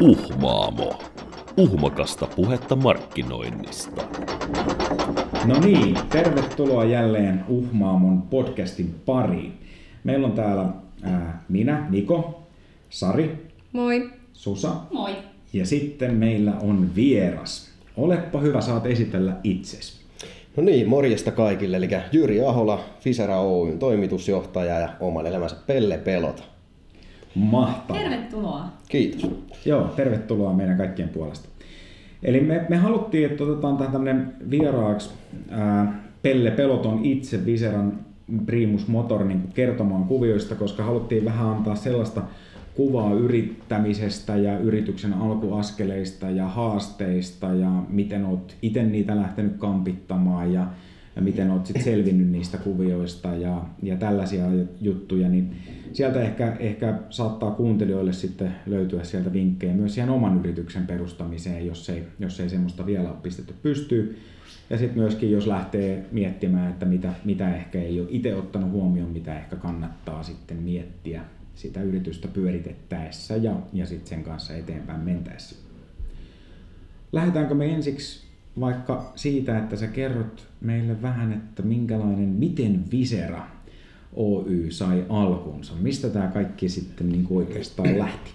Uhmaamo. Uhmakasta puhetta markkinoinnista. No niin, tervetuloa jälleen Uhmaamon podcastin pariin. Meillä on täällä ää, minä, Niko, Sari, Moi. Susa Moi. ja sitten meillä on vieras. Olepa hyvä, saat esitellä itsesi. No niin, morjesta kaikille. Eli Jyri Ahola, Fisera Oyn toimitusjohtaja ja oman elämänsä Pelle Pelota. Mahtavaa. Tervetuloa. Kiitos. Joo, tervetuloa meidän kaikkien puolesta. Eli me, me haluttiin, että otetaan tähän tämmöinen vieraaksi ää, Pelle Peloton itse Viseran Primus Motor niin kuin kertomaan kuvioista, koska haluttiin vähän antaa sellaista kuvaa yrittämisestä ja yrityksen alkuaskeleista ja haasteista ja miten olet itse niitä lähtenyt kampittamaan ja, ja miten olet sit selvinnyt niistä kuvioista ja, ja tällaisia juttuja, niin sieltä ehkä, ehkä saattaa kuuntelijoille sitten löytyä sieltä vinkkejä myös siihen oman yrityksen perustamiseen, jos ei, jos ei semmoista vielä ole pistetty pystyyn. Ja sitten myöskin, jos lähtee miettimään, että mitä, mitä ehkä ei ole itse ottanut huomioon, mitä ehkä kannattaa sitten miettiä sitä yritystä pyöritettäessä ja, ja sitten sen kanssa eteenpäin mentäessä. Lähdetäänkö me ensiksi vaikka siitä, että sä kerrot meille vähän, että minkälainen, miten Visera Oy sai alkunsa? Mistä tämä kaikki sitten niin oikeastaan lähti?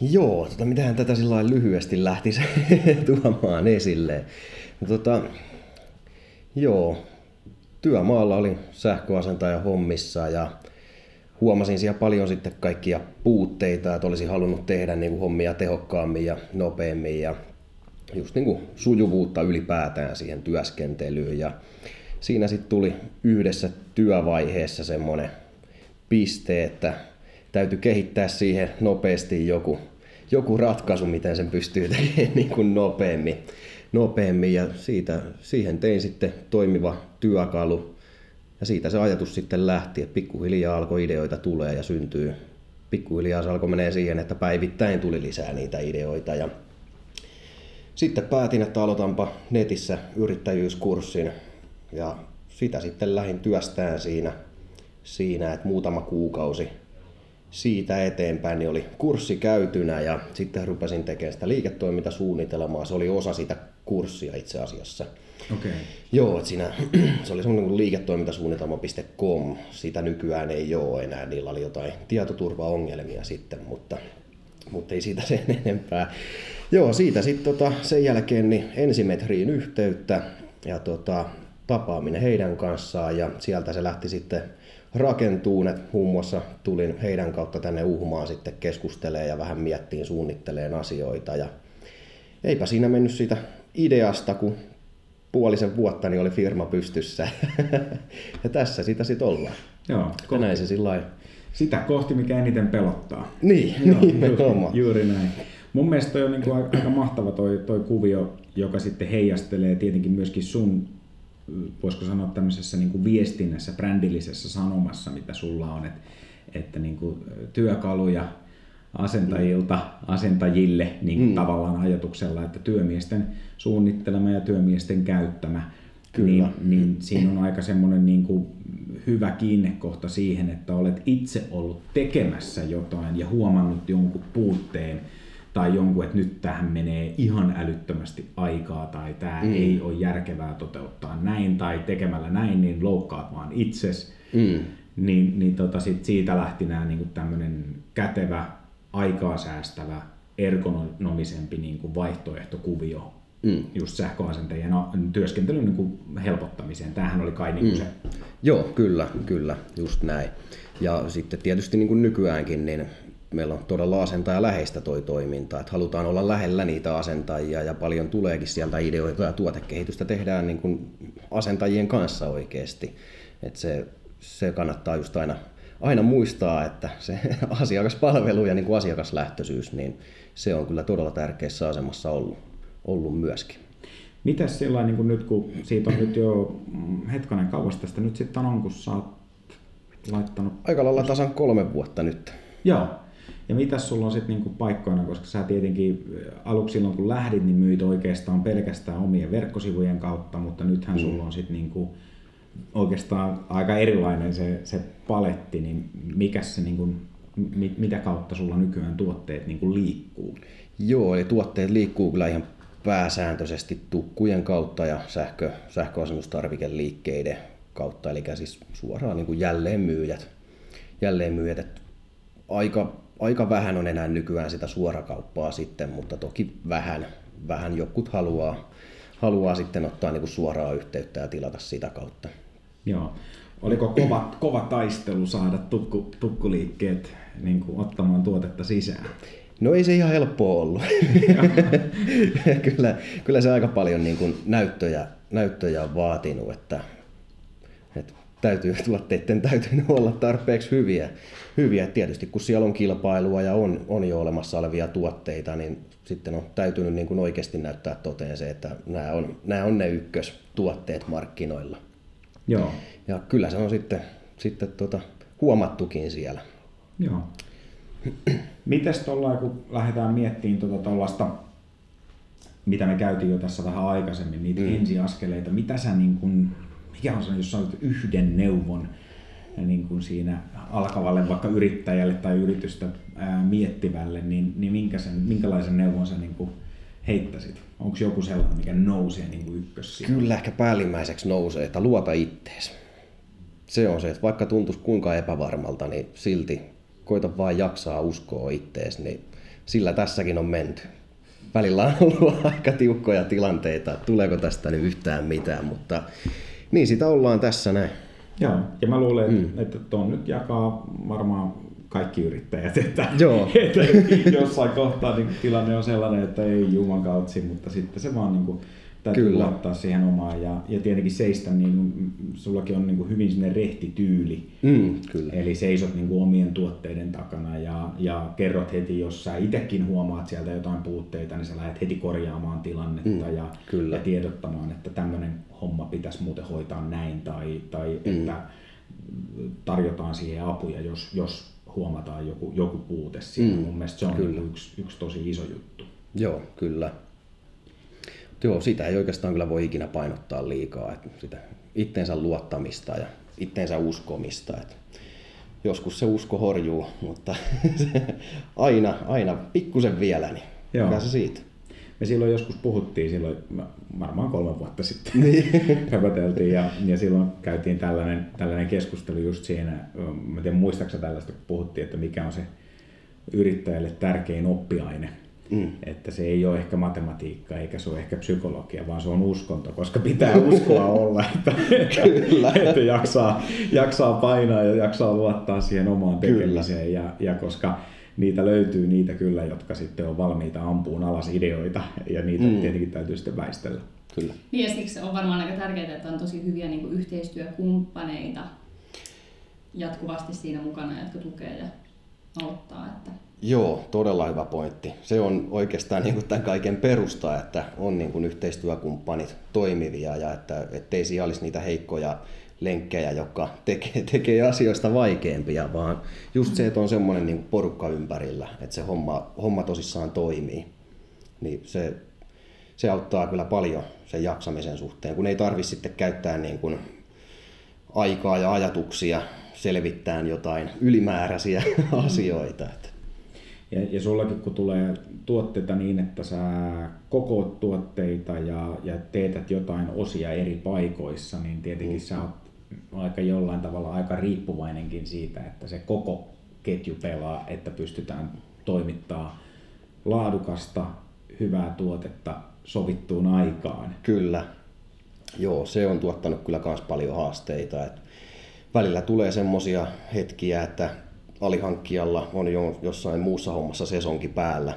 Joo, tota, mitähän tätä sillä lyhyesti lähtisi tuomaan esille. No, tota, joo, työmaalla oli sähköasentaja hommissa ja huomasin siellä paljon sitten kaikkia puutteita, että olisin halunnut tehdä niin kuin hommia tehokkaammin ja nopeammin ja just niin kuin sujuvuutta ylipäätään siihen työskentelyyn. Ja siinä sitten tuli yhdessä työvaiheessa semmoinen piste, että täytyy kehittää siihen nopeasti joku, joku ratkaisu, miten sen pystyy tekemään niin kuin nopeammin. nopeammin. Ja siitä, siihen tein sitten toimiva työkalu. Ja siitä se ajatus sitten lähti, että pikkuhiljaa alkoi ideoita tulee ja syntyy. Pikkuhiljaa se alkoi menee siihen, että päivittäin tuli lisää niitä ideoita. Ja sitten päätin, että aloitanpa netissä yrittäjyyskurssin ja sitä sitten lähdin työstään siinä, siinä että muutama kuukausi siitä eteenpäin niin oli kurssi käytynä ja sitten rupesin tekemään sitä liiketoimintasuunnitelmaa. Se oli osa sitä kurssia itse asiassa. Okay. Joo, että siinä, se oli semmoinen kuin liiketoimintasuunnitelma.com. Sitä nykyään ei ole enää. Niillä oli jotain tietoturvaongelmia sitten, mutta, mutta ei siitä sen enempää. Joo, siitä sitten tota, sen jälkeen niin ensimetriin yhteyttä ja tota, tapaaminen heidän kanssaan ja sieltä se lähti sitten rakentuun, että muun muassa tulin heidän kautta tänne Uhmaan sitten keskustelee ja vähän miettiin suunnitteleen asioita ja eipä siinä mennyt siitä ideasta, kun puolisen vuotta niin oli firma pystyssä. ja tässä sitä sitten ollaan. Joo, ja näin se sillä Sitä kohti, mikä eniten pelottaa. Niin, Joo, niin juuri, juuri näin. Mun mielestä toi on niin kuin aika mahtava toi, toi kuvio, joka sitten heijastelee tietenkin myöskin sun, voisiko sanoa tämmöisessä niin kuin viestinnässä, brändillisessä sanomassa, mitä sulla on, että, että niin kuin työkaluja asentajilta asentajille niin kuin mm. tavallaan ajatuksella, että työmiesten suunnittelema ja työmiesten käyttämä, Kyllä. Niin, niin siinä on aika semmoinen niin kuin hyvä kiinnekohta siihen, että olet itse ollut tekemässä jotain ja huomannut jonkun puutteen tai jonkun, että nyt tähän menee ihan älyttömästi aikaa tai tämä mm. ei ole järkevää toteuttaa näin tai tekemällä näin, niin loukkaat vaan itses. Mm. Niin, niin tota sit siitä lähti nämä niin tämmöinen kätevä, aikaa säästävä, ergonomisempi niin kuin vaihtoehtokuvio mm. just sähköasentajien työskentelyn niin kuin helpottamiseen. Tämähän oli kai niin kuin mm. se... Joo, kyllä, kyllä, just näin. Ja sitten tietysti niin kuin nykyäänkin, niin meillä on todella asentaja läheistä toi toiminta, että halutaan olla lähellä niitä asentajia ja paljon tuleekin sieltä ideoita ja tuotekehitystä tehdään niin kuin asentajien kanssa oikeasti. Että se, se kannattaa just aina, aina muistaa, että se asiakaspalvelu ja niin kuin asiakaslähtöisyys, niin se on kyllä todella tärkeässä asemassa ollut, ollut myöskin. Mitäs sillä niin kuin nyt, kun siitä on nyt jo hetkonen kauas tästä nyt sitten on, kun sä oot laittanut... Aika lailla tasan kolme vuotta nyt. Joo, ja mitä sulla on sitten niinku paikkoina, koska sä tietenkin aluksi silloin kun lähdit, niin myit oikeastaan pelkästään omien verkkosivujen kautta, mutta nythän mm. sulla on sitten niinku oikeastaan aika erilainen se, se paletti, niin mikä se niinku mit, mitä kautta sulla nykyään tuotteet niin kuin liikkuu? Joo, eli tuotteet liikkuu kyllä ihan pääsääntöisesti tukkujen kautta ja sähkö, sähköasennustarvikeliikkeiden kautta, eli siis suoraan niin kuin jälleenmyyjät. jälleenmyyjät. Et aika, aika vähän on enää nykyään sitä suorakauppaa sitten, mutta toki vähän, vähän jokut haluaa, haluaa sitten ottaa niin kuin suoraa yhteyttä ja tilata sitä kautta. Joo. Oliko kova, kova taistelu saada tukku, tukkuliikkeet niin kuin ottamaan tuotetta sisään? No ei se ihan helppoa ollut. kyllä, kyllä se aika paljon niin kuin näyttöjä, näyttöjä on vaatinut, että, että täytyy, tuotteiden täytyy olla tarpeeksi hyviä. hyviä. Tietysti kun siellä on kilpailua ja on, on jo olemassa olevia tuotteita, niin sitten on täytynyt niin kuin oikeasti näyttää toteen se, että nämä on, nämä on ne ykköstuotteet markkinoilla. Joo. Ja kyllä se on sitten, sitten tuota, huomattukin siellä. Joo. Mites tuolla, kun lähdetään miettimään tuota tuollaista, mitä me käytiin jo tässä vähän aikaisemmin, niitä mm. ensiaskeleita, mitä sä niin kun, se, jos sä yhden neuvon niin kuin siinä alkavalle vaikka yrittäjälle tai yritystä ää, miettivälle, niin, niin minkä sen, minkälaisen neuvon sä niin kuin heittäisit? Onko joku sellainen, mikä nousee niin kuin Kyllä ehkä päällimmäiseksi nousee, että luota ittees. Se on se, että vaikka tuntuisi kuinka epävarmalta, niin silti koita vain jaksaa uskoa ittees, niin sillä tässäkin on menty. Välillä on ollut aika tiukkoja tilanteita, että tuleeko tästä nyt yhtään mitään, mutta niin sitä ollaan tässä näin. Joo, ja mä luulen, että, mm. että tuon nyt jakaa varmaan kaikki yrittäjät, että, Joo. että jossain kohtaa niin tilanne on sellainen, että ei juman kautsi, mutta sitten se vaan niin kuin, täytyy kyllä. luottaa siihen omaan ja, ja tietenkin seistä, niin sullakin on niin kuin hyvin sinne rehtityyli. Mm, kyllä. Eli seisot niin kuin omien tuotteiden takana ja, ja kerrot heti, jos sä itsekin huomaat sieltä jotain puutteita, niin sä lähdet heti korjaamaan tilannetta mm, ja, kyllä. ja tiedottamaan, että tämmöinen homma pitäisi muuten hoitaa näin tai, tai mm. että tarjotaan siihen apuja, jos, jos huomataan joku, joku puute siinä. Mm, Mun mielestä se on kyllä. yksi, yksi tosi iso juttu. Joo, kyllä. Joo, sitä ei oikeastaan kyllä voi ikinä painottaa liikaa, että sitä itteensä luottamista ja itteensä uskomista. Että joskus se usko horjuu, mutta aina, aina pikkusen vielä, niin Joo. se siitä. Me silloin joskus puhuttiin, silloin varmaan kolme vuotta sitten niin. ja, ja silloin käytiin tällainen, tällainen keskustelu just siinä, mä en tiedä muistaaksä tällaista, kun puhuttiin, että mikä on se yrittäjälle tärkein oppiaine Mm. Että se ei ole ehkä matematiikka eikä se ole ehkä psykologia, vaan se on uskonto, koska pitää uskoa olla, että, Kyllä. että jaksaa, jaksaa painaa ja jaksaa luottaa siihen omaan tekemiseen. Ja, ja koska niitä löytyy niitä kyllä, jotka sitten on valmiita ampuun alas ideoita ja niitä mm. tietenkin täytyy sitten väistellä. Kyllä. Niin ja siksi on varmaan aika tärkeää, että on tosi hyviä niin kuin yhteistyökumppaneita jatkuvasti siinä mukana, jotka tukee ja auttaa. Että Joo, todella hyvä pointti. Se on oikeastaan niin kuin tämän kaiken perusta, että on niin kuin yhteistyökumppanit toimivia ja että ettei siellä olisi niitä heikkoja lenkkejä, jotka tekee, tekee asioista vaikeampia, vaan just se, että on semmoinen niin porukka ympärillä, että se homma, homma tosissaan toimii. Niin se, se auttaa kyllä paljon sen jaksamisen suhteen, kun ei tarvitse sitten käyttää niin kuin aikaa ja ajatuksia selvittää jotain ylimääräisiä asioita. Että ja, ja sullakin kun tulee tuotteita niin, että sä kokoot tuotteita ja, ja teetät jotain osia eri paikoissa, niin tietenkin mm. sä oot aika jollain tavalla aika riippuvainenkin siitä, että se koko ketju pelaa, että pystytään toimittaa laadukasta, hyvää tuotetta sovittuun aikaan. Kyllä. Joo, se on tuottanut kyllä myös paljon haasteita. Et välillä tulee semmoisia hetkiä, että alihankkijalla on jo jossain muussa hommassa sesonkin päällä.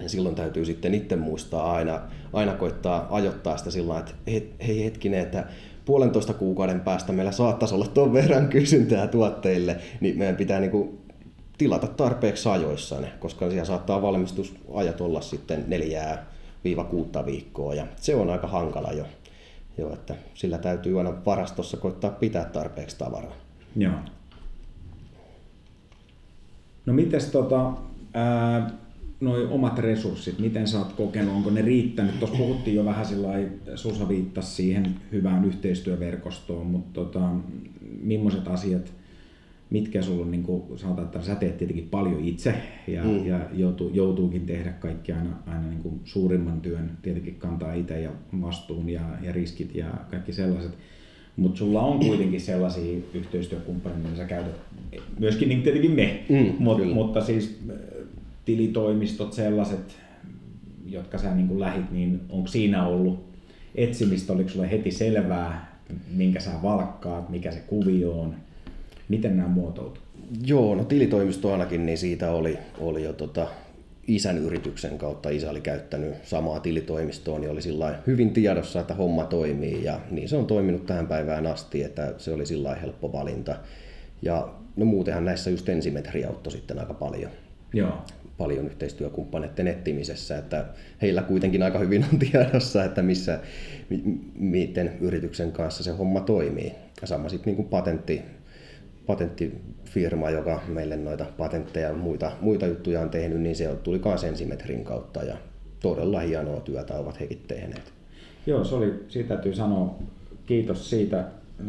Ja silloin täytyy sitten itse muistaa aina, aina koittaa ajoittaa sitä sillä että hei hetkinen, että puolentoista kuukauden päästä meillä saattaisi olla tuon verran kysyntää tuotteille, niin meidän pitää niin kuin tilata tarpeeksi ajoissa ne, koska siellä saattaa valmistusajat olla sitten neljää viiva kuutta viikkoa ja se on aika hankala jo. jo että sillä täytyy aina varastossa koittaa pitää tarpeeksi tavaraa. Joo. No mites tota, ää, noi omat resurssit, miten sä oot kokenut, onko ne riittänyt? Tuossa puhuttiin jo vähän sillä Susa viittasi siihen hyvään yhteistyöverkostoon, mutta tota, millaiset asiat mitkä sulla on, niin kuin, sanotaan, että sä teet tietenkin paljon itse ja, mm. ja joutuu, joutuukin tehdä kaikki aina, aina niin kuin suurimman työn, tietenkin kantaa itse ja vastuun ja, ja riskit ja kaikki sellaiset. Mutta sulla on kuitenkin sellaisia yhteistyökumppaneita, mitä sä käytät, myöskin niin tietenkin me, mm, Mut, mutta siis äh, tilitoimistot sellaiset, jotka sä niin lähit, niin onko siinä ollut etsimistä, oliko sulle heti selvää, minkä sä valkkaat, mikä se kuvio on, miten nämä muotoutuu? Joo, no tilitoimisto ainakin, niin siitä oli, oli jo tota, isän yrityksen kautta. Isä oli käyttänyt samaa tilitoimistoa, niin oli sillä hyvin tiedossa, että homma toimii ja niin se on toiminut tähän päivään asti, että se oli sillä helppo valinta. Ja no muutenhan näissä just ensimetri auttoi sitten aika paljon. Joo. paljon yhteistyökumppaneiden etsimisessä, että heillä kuitenkin aika hyvin on tiedossa, että missä, miten yrityksen kanssa se homma toimii. Ja sama sitten niin patentti, patenttifirma, joka meille noita patentteja ja muita, muita juttuja on tehnyt, niin se tuli myös ensimetrin kautta ja todella hienoa työtä ovat hekin tehneet. Joo, se oli, siitä täytyy sanoa kiitos siitä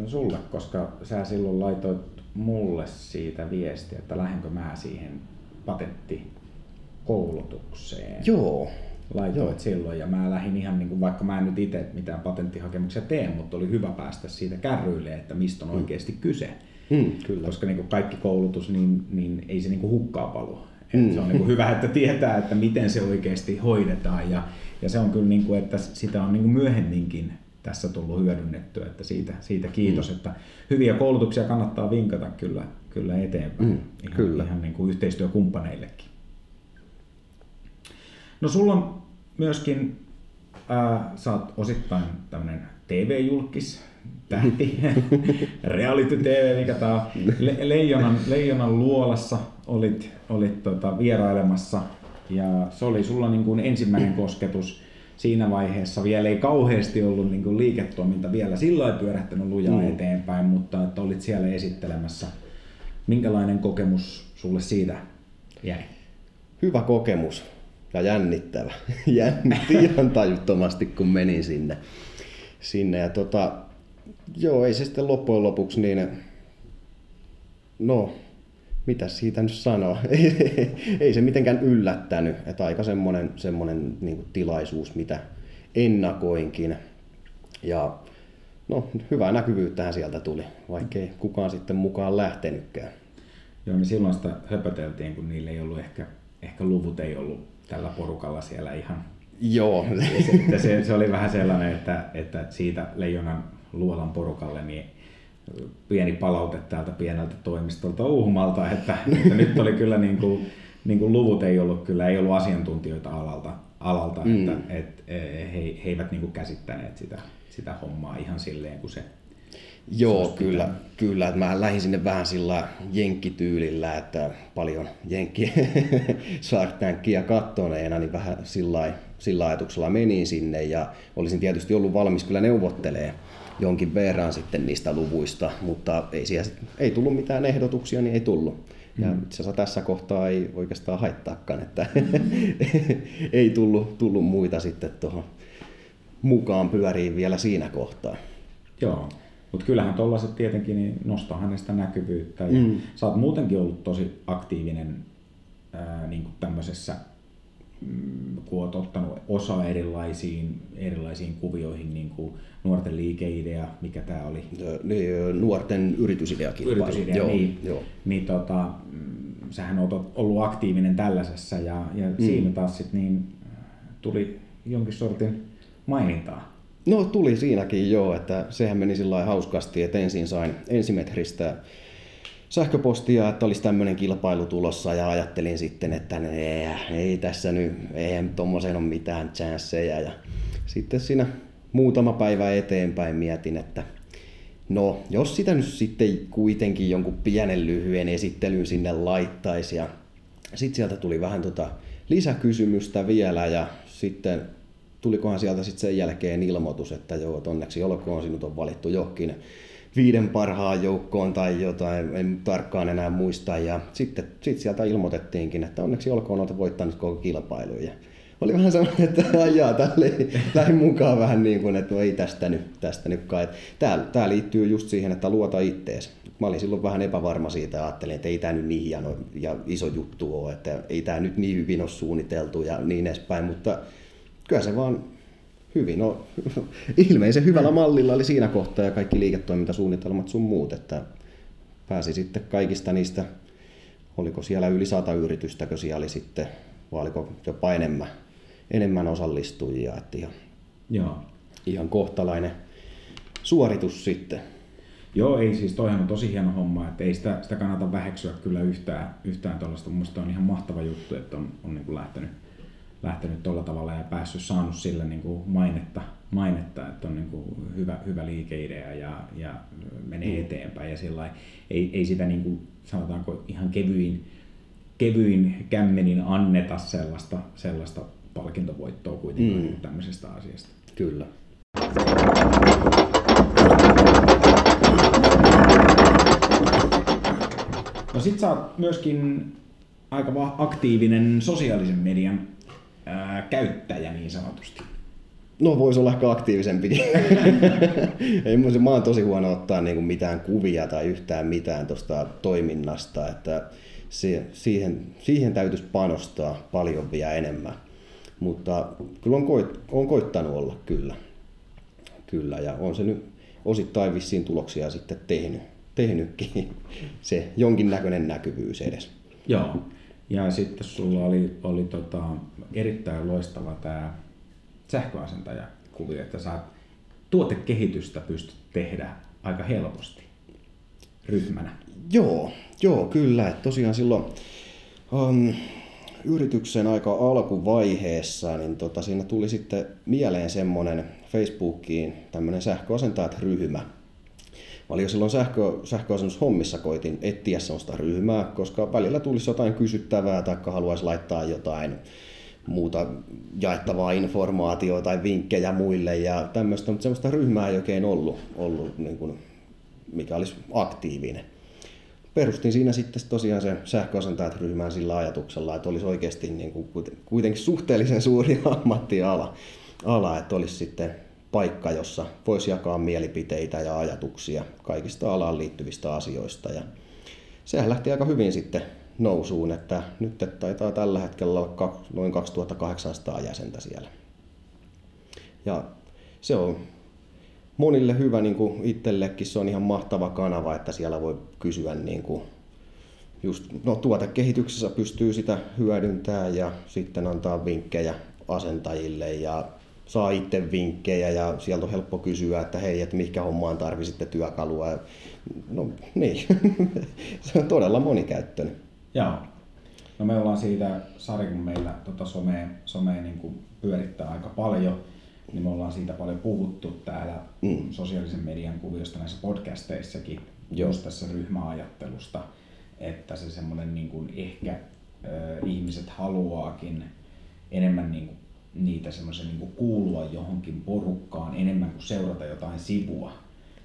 sulle, koska sä silloin laitoit mulle siitä viestiä, että lähdenkö mä siihen patenttikoulutukseen. Joo. Laitoit Joo. silloin ja mä lähdin ihan niin kuin, vaikka mä en nyt itse mitään patenttihakemuksia tee, mutta oli hyvä päästä siitä kärryille, että mistä on mm. oikeasti kyse. Mm, kyllä. Koska niin kuin kaikki koulutus, niin, niin ei se niin kuin hukkaa valu. Mm. Se on niin kuin hyvä, että tietää, että miten se oikeasti hoidetaan ja, ja se on kyllä, niin kuin, että sitä on niin kuin myöhemminkin tässä tullut hyödynnettyä, että siitä, siitä kiitos, mm. että hyviä koulutuksia kannattaa vinkata kyllä, kyllä eteenpäin, mm, ihan, kyllä. ihan niin kuin yhteistyökumppaneillekin. No sulla on myöskin, äh, sä oot osittain tämmöinen TV-julkis, tähti, reality TV, mikä tää on, Le- Leijonan, Leijonan luolassa olit, olit tota, vierailemassa ja se oli sulla niin kuin ensimmäinen kosketus siinä vaiheessa vielä ei kauheasti ollut niin kuin liiketoiminta vielä sillä lailla pyörähtänyt lujaa mm. eteenpäin, mutta että olit siellä esittelemässä. Minkälainen kokemus sulle siitä jäi? Hyvä kokemus ja jännittävä. Jännitti ihan tajuttomasti, kun menin sinne. sinne. Ja tota, joo, ei se sitten loppujen lopuksi niin, no mitä siitä nyt sanoo, ei se mitenkään yllättänyt, että aika semmoinen, semmoinen niin tilaisuus, mitä ennakoinkin. Ja no, hyvää näkyvyyttähän sieltä tuli, vaikkei kukaan sitten mukaan lähtenytkään. Joo, me silloin sitä höpöteltiin, kun niillä ei ollut ehkä, ehkä luvut ei ollut tällä porukalla siellä ihan. Joo. Se, se, se oli vähän sellainen, että, että siitä Leijonan luolan porukalle niin pieni palaute täältä pieneltä toimistolta Uuhumalta, että, että nyt oli kyllä niin kuin, niin kuin luvut ei ollut kyllä, ei ollut asiantuntijoita alalta, alalta mm. että, että he, he eivät niin kuin käsittäneet sitä, sitä hommaa ihan silleen kuin se Joo, se kyllä, kyllä. Että mä lähdin sinne vähän sillä jenkkityylillä, että paljon jenkki Shark Tankia kattoneena, niin vähän sillä, sillä ajatuksella menin sinne ja olisin tietysti ollut valmis kyllä neuvottelemaan jonkin verran sitten niistä luvuista, mutta ei, siellä, ei tullut mitään ehdotuksia, niin ei tullut. Ja mm. itse asiassa tässä kohtaa ei oikeastaan haittaakaan, että ei tullut, tullut muita sitten tuohon mukaan pyöriin vielä siinä kohtaa. Joo, mutta kyllähän tuollaiset tietenkin niin nostaa hänestä näkyvyyttä. Ja mm. Sä oot muutenkin ollut tosi aktiivinen ää, niin kuin tämmöisessä Mm, kun olet ottanut osa erilaisiin, erilaisiin kuvioihin, niin kuin nuorten liikeidea, mikä tämä oli? Nuorten yritysideakilpailu. Yritysidea, joo, niin, joo. niin tota, mm, sähän olet ollut aktiivinen tällaisessa ja, ja mm. siinä taas sit niin tuli jonkin sortin mainintaa. No tuli siinäkin joo, että sehän meni sillä hauskasti, että ensin sain ensimetristä sähköpostia, että olisi tämmöinen kilpailu tulossa ja ajattelin sitten, että ei, ei tässä nyt, ei tuommoiseen ole mitään chanceja. Ja sitten siinä muutama päivä eteenpäin mietin, että no jos sitä nyt sitten kuitenkin jonkun pienen lyhyen esittelyn sinne laittaisi ja sitten sieltä tuli vähän tota lisäkysymystä vielä ja sitten tulikohan sieltä sitten sen jälkeen ilmoitus, että joo, onneksi olkoon sinut on valittu johonkin viiden parhaan joukkoon tai jotain, en tarkkaan enää muista. Ja sitten sit sieltä ilmoitettiinkin, että onneksi olkoon olet voittanut koko kilpailun. Ja oli vähän sellainen, että ajaa tälle lähin mukaan vähän niin kuin, että no ei tästä nyt, tästä nyt kai. Tämä liittyy just siihen, että luota ittees. mä olin silloin vähän epävarma siitä ja ajattelin, että ei tämä nyt niin hieno ja iso juttu ole, että ei tämä nyt niin hyvin ole suunniteltu ja niin edespäin, mutta kyllä se vaan hyvin, no ilmeisen hyvällä mallilla oli siinä kohtaa ja kaikki liiketoimintasuunnitelmat sun muut, että pääsi sitten kaikista niistä, oliko siellä yli sata yritystäkö siellä oli sitten, vai oliko jopa enemmän, enemmän osallistujia, että ihan, Joo. ihan kohtalainen suoritus sitten. Joo, ei siis toihan on tosi hieno homma, että ei sitä, sitä kannata väheksyä kyllä yhtään, yhtään tuollaista. Mun on ihan mahtava juttu, että on, on niin kuin lähtenyt, lähtenyt tuolla tavalla ja päässyt saanut sille niin kuin mainetta, mainetta, että on niin kuin hyvä, hyvä liikeidea ja, ja menee eteenpäin ja sillä ei, ei sitä niin kuin, sanotaanko ihan kevyin, kevyin kämmenin anneta sellaista, sellaista palkintovoittoa kuitenkaan Mm. mm. tämmöisestä asiasta. Kyllä. No sit sä oot myöskin aika aktiivinen sosiaalisen median ää, käyttäjä niin sanotusti. No voisi olla ehkä aktiivisempikin. Ei mä oon tosi huono ottaa niinku mitään kuvia tai yhtään mitään tuosta toiminnasta, että siihen, siihen täytyisi panostaa paljon vielä enemmän. Mutta kyllä on, koit, on koittanut olla kyllä. Kyllä, ja on se nyt osittain vissiin tuloksia sitten tehnyt, tehnytkin. Se jonkinnäköinen näkyvyys edes. Joo. Ja sitten sulla oli, oli tota, erittäin loistava tämä sähköasentajakuvio, että sä tuotekehitystä pystyt tehdä aika helposti ryhmänä. Joo, joo, kyllä. Et tosiaan silloin um, yrityksen aika alkuvaiheessa, niin tota, siinä tuli sitten mieleen semmoinen Facebookiin tämmöinen sähköasentajat-ryhmä. Mä olin jo silloin sähkö, sähköasennushommissa koitin etsiä sellaista ryhmää, koska välillä tulisi jotain kysyttävää tai haluaisi laittaa jotain muuta jaettavaa informaatiota tai vinkkejä muille ja tämmöistä, mutta semmoista ryhmää ei oikein ollut, ollut niin kuin, mikä olisi aktiivinen. Perustin siinä sitten tosiaan se sähköasentajat ryhmään sillä ajatuksella, että olisi oikeasti niin kuin kuitenkin suhteellisen suuri ammattiala, ala, että olisi sitten paikka, jossa voisi jakaa mielipiteitä ja ajatuksia kaikista alaan liittyvistä asioista. Ja sehän lähti aika hyvin sitten nousuun, että nyt taitaa tällä hetkellä olla noin 2800 jäsentä siellä. Ja se on monille hyvä, niin kuin itsellekin se on ihan mahtava kanava, että siellä voi kysyä niin kuin just, no, tuotekehityksessä pystyy sitä hyödyntämään ja sitten antaa vinkkejä asentajille ja saa itse vinkkejä ja sieltä on helppo kysyä, että hei, että mihinkä hommaan tarvisitte työkalua. No niin, se on todella monikäyttöinen. Joo. No me ollaan siitä, Sari kun meillä tota somea, somea niin kuin pyörittää aika paljon, niin me ollaan siitä paljon puhuttu täällä Mm. sosiaalisen median kuviosta näissä podcasteissakin, Joo. just tässä ryhmäajattelusta, että se semmoinen niin kuin ehkä ö, ihmiset haluaakin enemmän niin kuin niitä semmoisen niin kuulua johonkin porukkaan enemmän kuin seurata jotain sivua,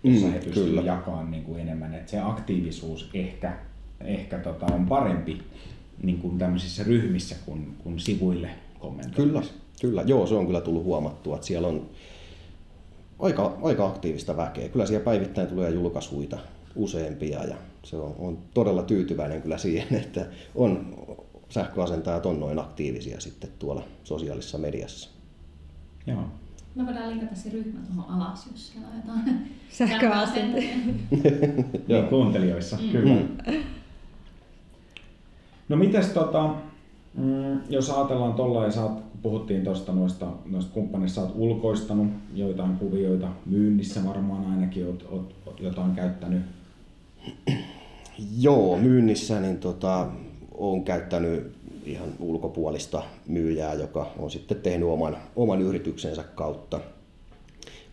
jossa Mm, he pystyvät jakamaan niin kuin enemmän. että se aktiivisuus ehkä, ehkä tota on parempi niin kuin tämmöisissä ryhmissä kuin, kuin sivuille kommentoinnissa. Kyllä, kyllä. Joo, se on kyllä tullut huomattua, että siellä on aika, aika aktiivista väkeä. Kyllä siellä päivittäin tulee julkaisuita useampia ja se on, on todella tyytyväinen kyllä siihen, että on sähköasentajat on noin aktiivisia sitten tuolla sosiaalisessa mediassa. Joo. Me voidaan linkata se ryhmä tuohon alas, jos siellä on jotain Sähköasentajia. Niin, kuuntelijoissa, mm. kyllä. Mm. No mites tota, mm, jos ajatellaan tuolla ja saat, puhuttiin tuosta noista, noista kumppaneista, sä oot ulkoistanut joitain kuvioita, myynnissä varmaan ainakin oot, oot, oot jotain käyttänyt. Joo, myynnissä niin tota, olen käyttänyt ihan ulkopuolista myyjää, joka on sitten tehnyt oman, oman yrityksensä kautta,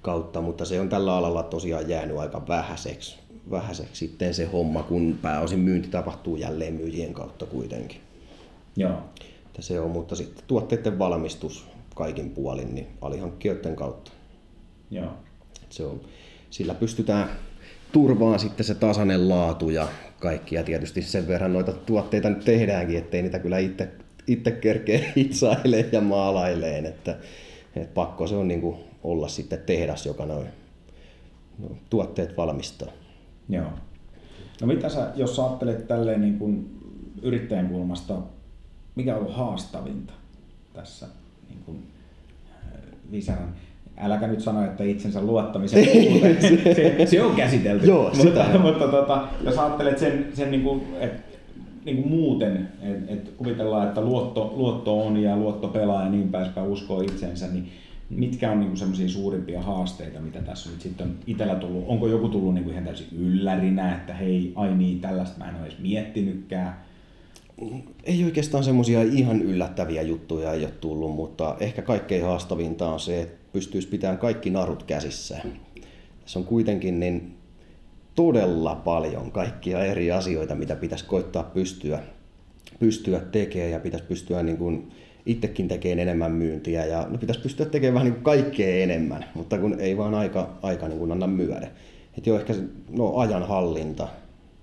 kautta, mutta se on tällä alalla tosiaan jäänyt aika vähäiseksi, vähäiseksi sitten se homma, kun pääosin myynti tapahtuu jälleen myyjien kautta kuitenkin. Joo. Että se on, mutta sitten tuotteiden valmistus kaikin puolin niin alihankkijoiden kautta. Joo. Se on, sillä pystytään turvaan sitten se tasainen laatu ja kaikki. Ja tietysti sen verran noita tuotteita nyt tehdäänkin, ettei niitä kyllä itse, itse kerkeä hitsailee ja maalaileen. Että, et pakko se on niin kuin olla sitten tehdas, joka noin no, tuotteet valmistaa. Joo. No mitä sä, jos sä ajattelet tälleen niin kuin yrittäjän kulmasta, mikä on ollut haastavinta tässä niin kuin äh, Visaran Äläkä nyt sano, että itsensä luottamisen puute, se, se, on käsitelty. Joo, mutta, sitä. mutta tota, jos ajattelet sen, sen niin kuin, että niin kuin muuten, että et kuvitellaan, että luotto, luotto on ja luotto pelaa ja niin pääspäin uskoo itsensä, niin mitkä on niin semmoisia suurimpia haasteita, mitä tässä nyt sitten on itsellä tullut? Onko joku tullut niin kuin ihan täysin yllärinä, että hei, ai niin, tällaista mä en ole edes miettinytkään? Ei oikeastaan semmoisia ihan yllättäviä juttuja ei ole tullut, mutta ehkä kaikkein haastavinta on se, että pystyisi pitämään kaikki narut käsissä. Tässä on kuitenkin niin todella paljon kaikkia eri asioita, mitä pitäisi koittaa pystyä, pystyä tekemään ja pitäisi pystyä niin kuin itsekin tekemään enemmän myyntiä ja no pitäisi pystyä tekemään vähän niin kuin kaikkea enemmän, mutta kun ei vaan aika, aika niin kuin anna myöden. Että jo ehkä no, ajan hallinta,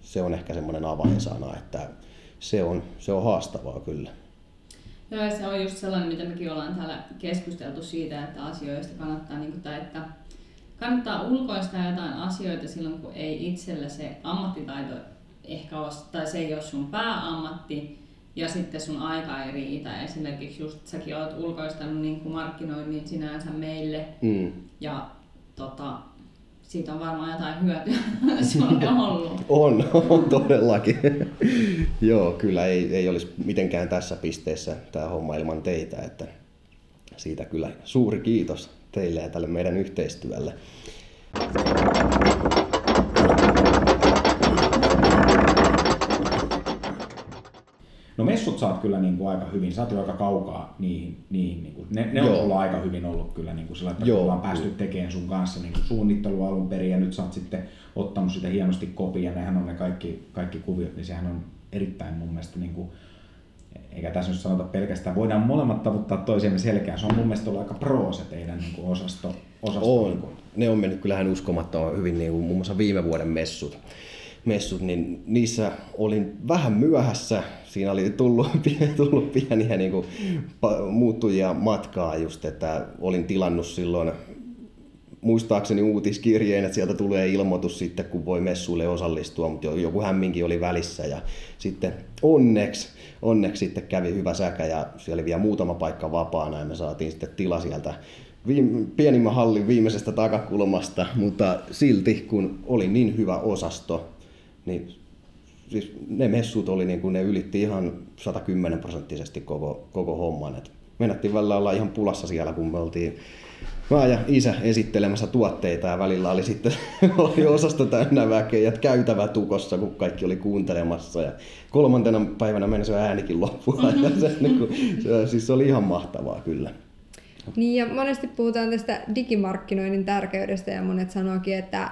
se on ehkä semmoinen avainsana, että se on, se on haastavaa kyllä. Joo, se on just sellainen, mitä mekin ollaan täällä keskusteltu siitä, että asioista kannattaa, niin kuin, tai että kannattaa ulkoistaa jotain asioita silloin, kun ei itsellä se ammattitaito ehkä ole, tai se ei ole sun pääammatti, ja sitten sun aika ei riitä. Esimerkiksi just säkin olet ulkoistanut niin kuin markkinoinnin sinänsä meille, mm. ja tota, siitä on varmaan jotain hyötyä on ollut. On, on todellakin. Joo, kyllä ei, ei olisi mitenkään tässä pisteessä tämä homma ilman teitä, että siitä kyllä suuri kiitos teille ja tälle meidän yhteistyölle. No messut saat kyllä niin kuin aika hyvin, sä oot aika kaukaa niihin, niihin niin kuin, ne, ne on sulla aika hyvin ollut kyllä niin kuin sillä, että Joo. ollaan päästy tekemään sun kanssa niin kuin suunnittelu alun perin ja nyt sä oot sitten ottanut sitä hienosti kopia, nehän on ne kaikki, kaikki kuviot, niin sehän on erittäin mun mielestä niin kuin, eikä tässä nyt sanota pelkästään, voidaan molemmat tavoittaa toisiamme selkeään. Se on mun mielestä ollut aika pro se teidän niin kuin osasto. osasto on. Niin kuin. Ne on mennyt kyllähän uskomattoman hyvin, niin kuin muun muassa viime vuoden messut. Messut, niin niissä olin vähän myöhässä. Siinä oli tullut, tullut pieniä niin kuin, muuttujia matkaa just, että olin tilannut silloin muistaakseni uutiskirjeen, että sieltä tulee ilmoitus sitten, kun voi messuille osallistua, mutta joku hämminkin oli välissä. Ja sitten onneksi, onneksi sitten kävi hyvä säkä ja siellä oli vielä muutama paikka vapaana ja me saatiin sitten tila sieltä viime, pienimmän hallin viimeisestä takakulmasta, mutta silti kun oli niin hyvä osasto, niin siis ne messut oli niin kuin ne ylitti ihan 110 prosenttisesti koko, koko homman. Et mennättiin välillä olla ihan pulassa siellä, kun me oltiin mä ja isä esittelemässä tuotteita ja välillä oli sitten oli osasta täynnä väkeä ja käytävä tukossa, kun kaikki oli kuuntelemassa. Ja kolmantena päivänä meni se äänikin loppuun. Ja se, niin kuin, se, siis se oli ihan mahtavaa kyllä. Niin ja monesti puhutaan tästä digimarkkinoinnin tärkeydestä ja monet sanoikin, että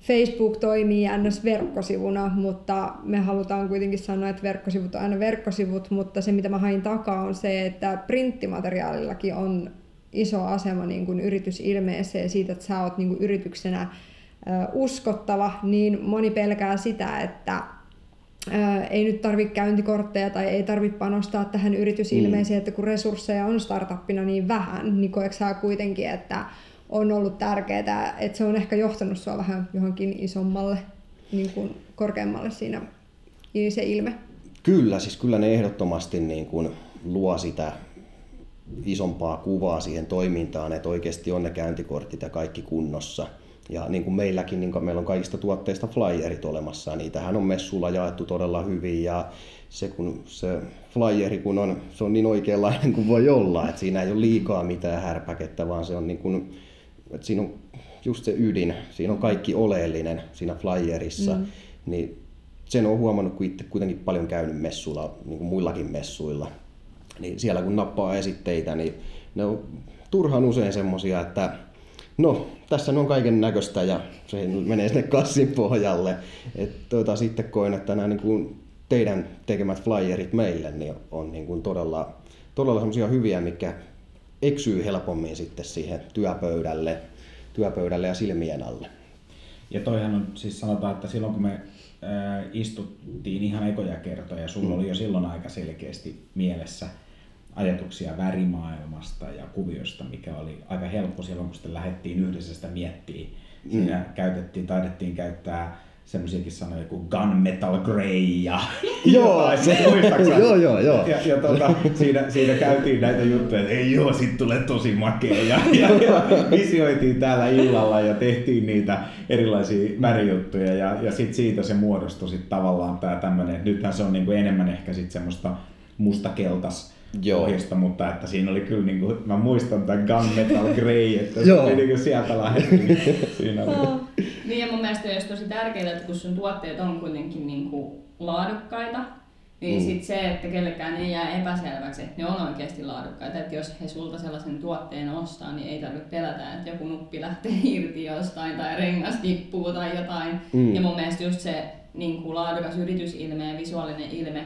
Facebook toimii ns. verkkosivuna, mutta me halutaan kuitenkin sanoa, että verkkosivut on aina verkkosivut, mutta se mitä mä hain takaa on se, että printtimateriaalillakin on iso asema niin kuin yritysilmeessä ja siitä, että sä oot niin kuin yrityksenä uskottava, niin moni pelkää sitä, että ei nyt tarvitse käyntikortteja tai ei tarvitse panostaa tähän yritysilmeeseen, mm. että kun resursseja on startuppina niin vähän, niin koetko sä kuitenkin, että on ollut tärkeää, että se on ehkä johtanut sua vähän johonkin isommalle, niin kuin korkeammalle siinä niin se ilme? Kyllä, siis kyllä ne ehdottomasti niin kuin luo sitä isompaa kuvaa siihen toimintaan, että oikeasti on ne käyntikortit ja kaikki kunnossa. Ja niin kuin meilläkin, niin kuin meillä on kaikista tuotteista flyerit olemassa, niitähän on messulla jaettu todella hyvin ja se, kun se flyeri kun on, se on niin oikeanlainen kuin voi olla, että siinä ei ole liikaa mitään härpäkettä, vaan se on niin kuin, että siinä on just se ydin, siinä on kaikki oleellinen siinä flyerissa, mm. niin sen on huomannut, kun itse kuitenkin paljon käynyt messuilla, niin kuin muillakin messuilla, niin siellä kun nappaa esitteitä, niin ne on turhan usein semmosia, että no, tässä on kaiken näköistä ja se menee sinne kassin pohjalle. Et, tuota, sitten koen, että nämä niin kuin teidän tekemät flyerit meille niin on niin kuin todella, todella semmoisia hyviä, mikä eksyy helpommin sitten siihen työpöydälle, työpöydälle ja silmien alle. Ja toihan on, siis sanotaan, että silloin kun me istuttiin ihan ekoja kertoja, sulla mm. oli jo silloin aika selkeästi mielessä ajatuksia värimaailmasta ja kuviosta, mikä oli aika helppo silloin, kun sitten lähdettiin yhdessä sitä miettimään. Mm. Siinä käytettiin, taidettiin käyttää semmoisiakin sanoja kuin gunmetal grey ja Joo, se- joo, joo, joo. Ja, ja tota, siinä, siinä käytiin näitä juttuja, että ei joo, sit tulee tosi makea. Ja, ja, ja visioitiin täällä illalla ja tehtiin niitä erilaisia värijuttuja. Ja, ja sit siitä se muodostui sit tavallaan tää tämmönen, että nythän se on niinku enemmän ehkä sit semmoista mustakeltas Joo. ohjasta, mutta että siinä oli kyllä, niinku, mä muistan tämän gunmetal grey, että se oli niinku sieltä lähdettiin. Siinä oli. Niin ja mun mielestä olisi tosi tärkeää, että kun sun tuotteet on kuitenkin niinku laadukkaita, niin mm. sit se, että kellekään ei jää epäselväksi, että ne on oikeasti laadukkaita. Että jos he sulta sellaisen tuotteen ostaa, niin ei tarvitse pelätä, että joku nuppi lähtee irti jostain tai rengas tippuu tai jotain. Mm. Mm. Ja mun mielestä just se niin kuin laadukas yritysilme ja visuaalinen ilme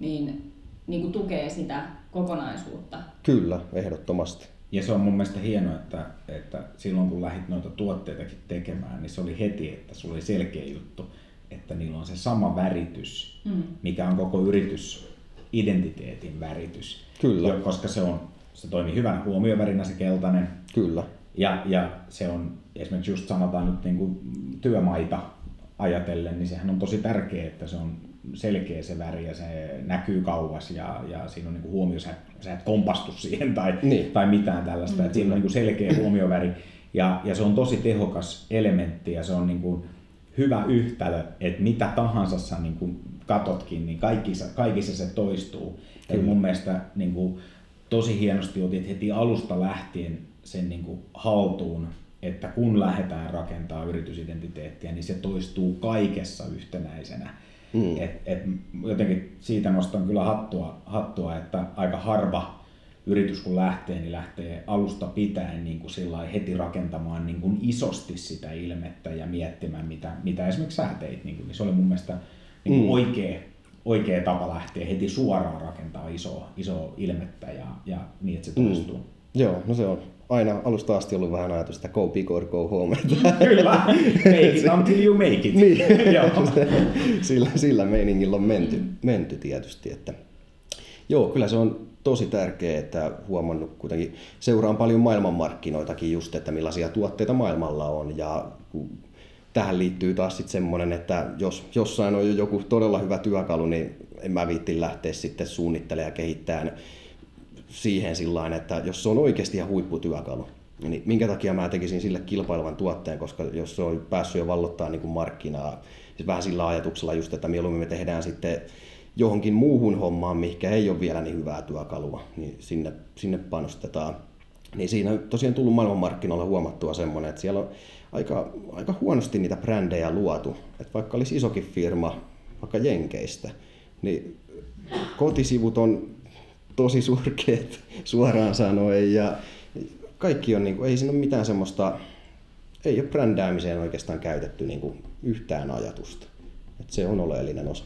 niin, niin kuin tukee sitä kokonaisuutta. Kyllä, ehdottomasti. Ja se on mun mielestä hienoa, että, että silloin kun lähdit noita tuotteitakin tekemään, niin se oli heti, että sulla oli selkeä juttu, että niillä on se sama väritys, Mm. mikä on koko yritysidentiteetin väritys. Kyllä. Jo, koska se, on, se toimii hyvänä huomiovärinä se keltainen. Kyllä. Ja, ja se on esimerkiksi just sanotaan nyt niin kuin työmaita ajatellen, niin sehän on tosi tärkeää, että se on selkeä se väri ja se näkyy kauas ja, ja siinä on niin kuin huomio, sä, sä et kompastu siihen tai, Niin. tai mitään tällaista, mm, että siinä on niin kuin selkeä huomioväri ja, ja se on tosi tehokas elementti ja se on niin kuin hyvä yhtälö, että mitä tahansa sä niin kuin katotkin, niin kaikissa, kaikissa se toistuu. Eli mun mielestä niin kuin, tosi hienosti otit heti alusta lähtien sen niin kuin, haltuun, että kun lähdetään rakentaa yritysidentiteettiä, niin se toistuu kaikessa yhtenäisenä. Mm. Et, et, jotenkin siitä nostan kyllä hattua, hattua, että aika harva yritys kun lähtee, niin lähtee alusta pitäen niin kuin sillä heti rakentamaan niin kuin isosti sitä ilmettä ja miettimään, mitä, mitä esimerkiksi sä teit. Niin, kuin, niin se oli mun mielestä niin kuin Mm. oikea, oikea tapa lähteä heti suoraan rakentaa isoa, isoa ilmettä ja, ja niin, että se toistuu. Mm. Joo, no se on aina alusta asti ollut vähän ajatus, että go big or go home. Kyllä, make it until you make it. Niin. Sillä, sillä meiningillä on menty, menty tietysti. Että, joo, kyllä se on tosi tärkeää, että huomannut kuitenkin, seuraan paljon maailmanmarkkinoitakin just, että millaisia tuotteita maailmalla on ja tähän liittyy taas sitten semmoinen, että jos jossain on jo joku todella hyvä työkalu, niin en mä viitti lähteä sitten suunnittelemaan ja kehittämään siihen sillä että jos se on oikeasti ihan huipputyökalu, niin minkä takia mä tekisin sille kilpailevan tuotteen, koska jos se on päässyt jo vallottaa niin kuin markkinaa, siis vähän sillä ajatuksella just, että mieluummin me tehdään sitten johonkin muuhun hommaan, mikä ei ole vielä niin hyvää työkalua, niin sinne, sinne panostetaan. Niin siinä on tosiaan tullut maailmanmarkkinoilla huomattua semmoinen, että siellä on aika, aika huonosti niitä brändejä luotu. Että vaikka olisi isokin firma, vaikka Jenkeistä, niin kotisivut on tosi surkeat suoraan sanoen ja kaikki on, niin kuin, ei siinä ole mitään semmoista, ei ole brändäämiseen oikeastaan käytetty niin kuin yhtään ajatusta. Et se on oleellinen osa.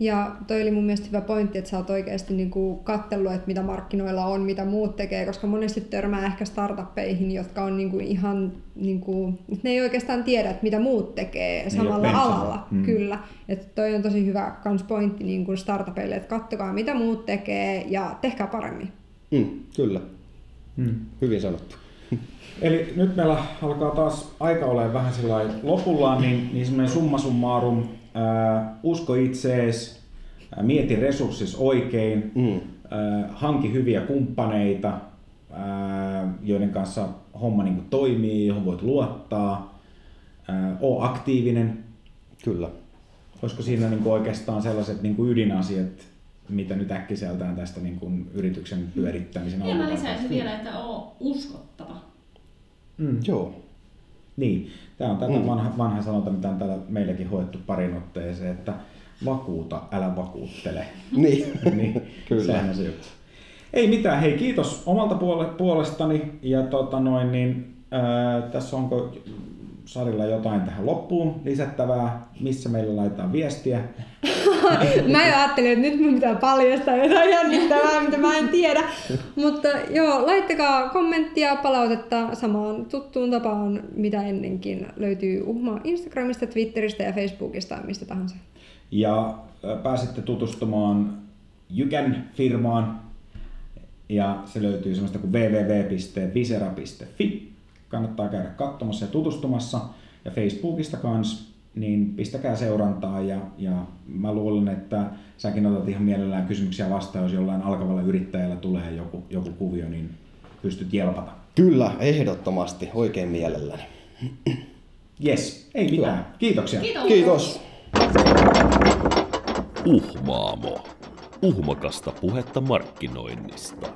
Ja toi oli mun mielestä hyvä pointti, että sä oot oikeasti niinku kattellut, että mitä markkinoilla on, mitä muut tekee, koska monesti törmää ehkä startuppeihin, jotka on niinku ihan, niinku, ne ei oikeastaan tiedä, että mitä muut tekee samalla ole benchmark. alalla. Mm. Kyllä. Että toi on tosi hyvä kans pointti niinku startupeille, että kattokaa mitä muut tekee ja tehkää paremmin. Mm, kyllä, Hmm. hyvin sanottu. Eli nyt meillä alkaa taas aika olla vähän sillä lopullaan, niin, niin semmoinen summa summarum, ää, usko itsees, ää, mieti resurssis oikein, Mm. ää, hanki hyviä kumppaneita, ää, joiden kanssa homma niin kuin toimii, johon voit luottaa, oo aktiivinen. Kyllä. Olisiko siinä niin kuin oikeastaan sellaiset niin kuin ydinasiat, mitä nyt äkkiseltään tästä niin kuin yrityksen pyörittämisen Ja mä lisäisin vielä, että oo uskottava. Mm. Joo. Niin, tämä on tätä Mm. vanha, vanha sanonta, mitä on täällä meilläkin hoettu parin otteeseen, että vakuuta, älä vakuuttele. Niin. niin, Kyllä. Sehän on se juttu. Ei mitään, hei kiitos omalta puole- puolestani ja tota noin, niin, ää, tässä onko Sarilla jotain tähän loppuun lisättävää, missä meillä laitetaan viestiä. Mä jo ajattelin, että nyt mun pitää paljastaa jotain jännittävää, mitä mä en tiedä. Mutta joo, laittakaa kommenttia, palautetta samaan tuttuun tapaan, mitä ennenkin löytyy Uhma Instagramista, Twitteristä ja Facebookista, mistä tahansa. Ja ää, pääsette tutustumaan Jykän firmaan ja se löytyy semmoista kuin www.visera.fi. Kannattaa käydä katsomassa ja tutustumassa ja Facebookista kans niin pistäkää seurantaa ja, ja mä luulen, että säkin otat ihan mielellään kysymyksiä vastaan, jos jollain alkavalla yrittäjällä tulee joku, joku kuvio, niin pystyt jelpata. Kyllä, ehdottomasti, oikein mielelläni. Yes, ei mitään. Kiitoksia. Kiitos. Kiitos. Uhmaamo. Uhmakasta puhetta markkinoinnista.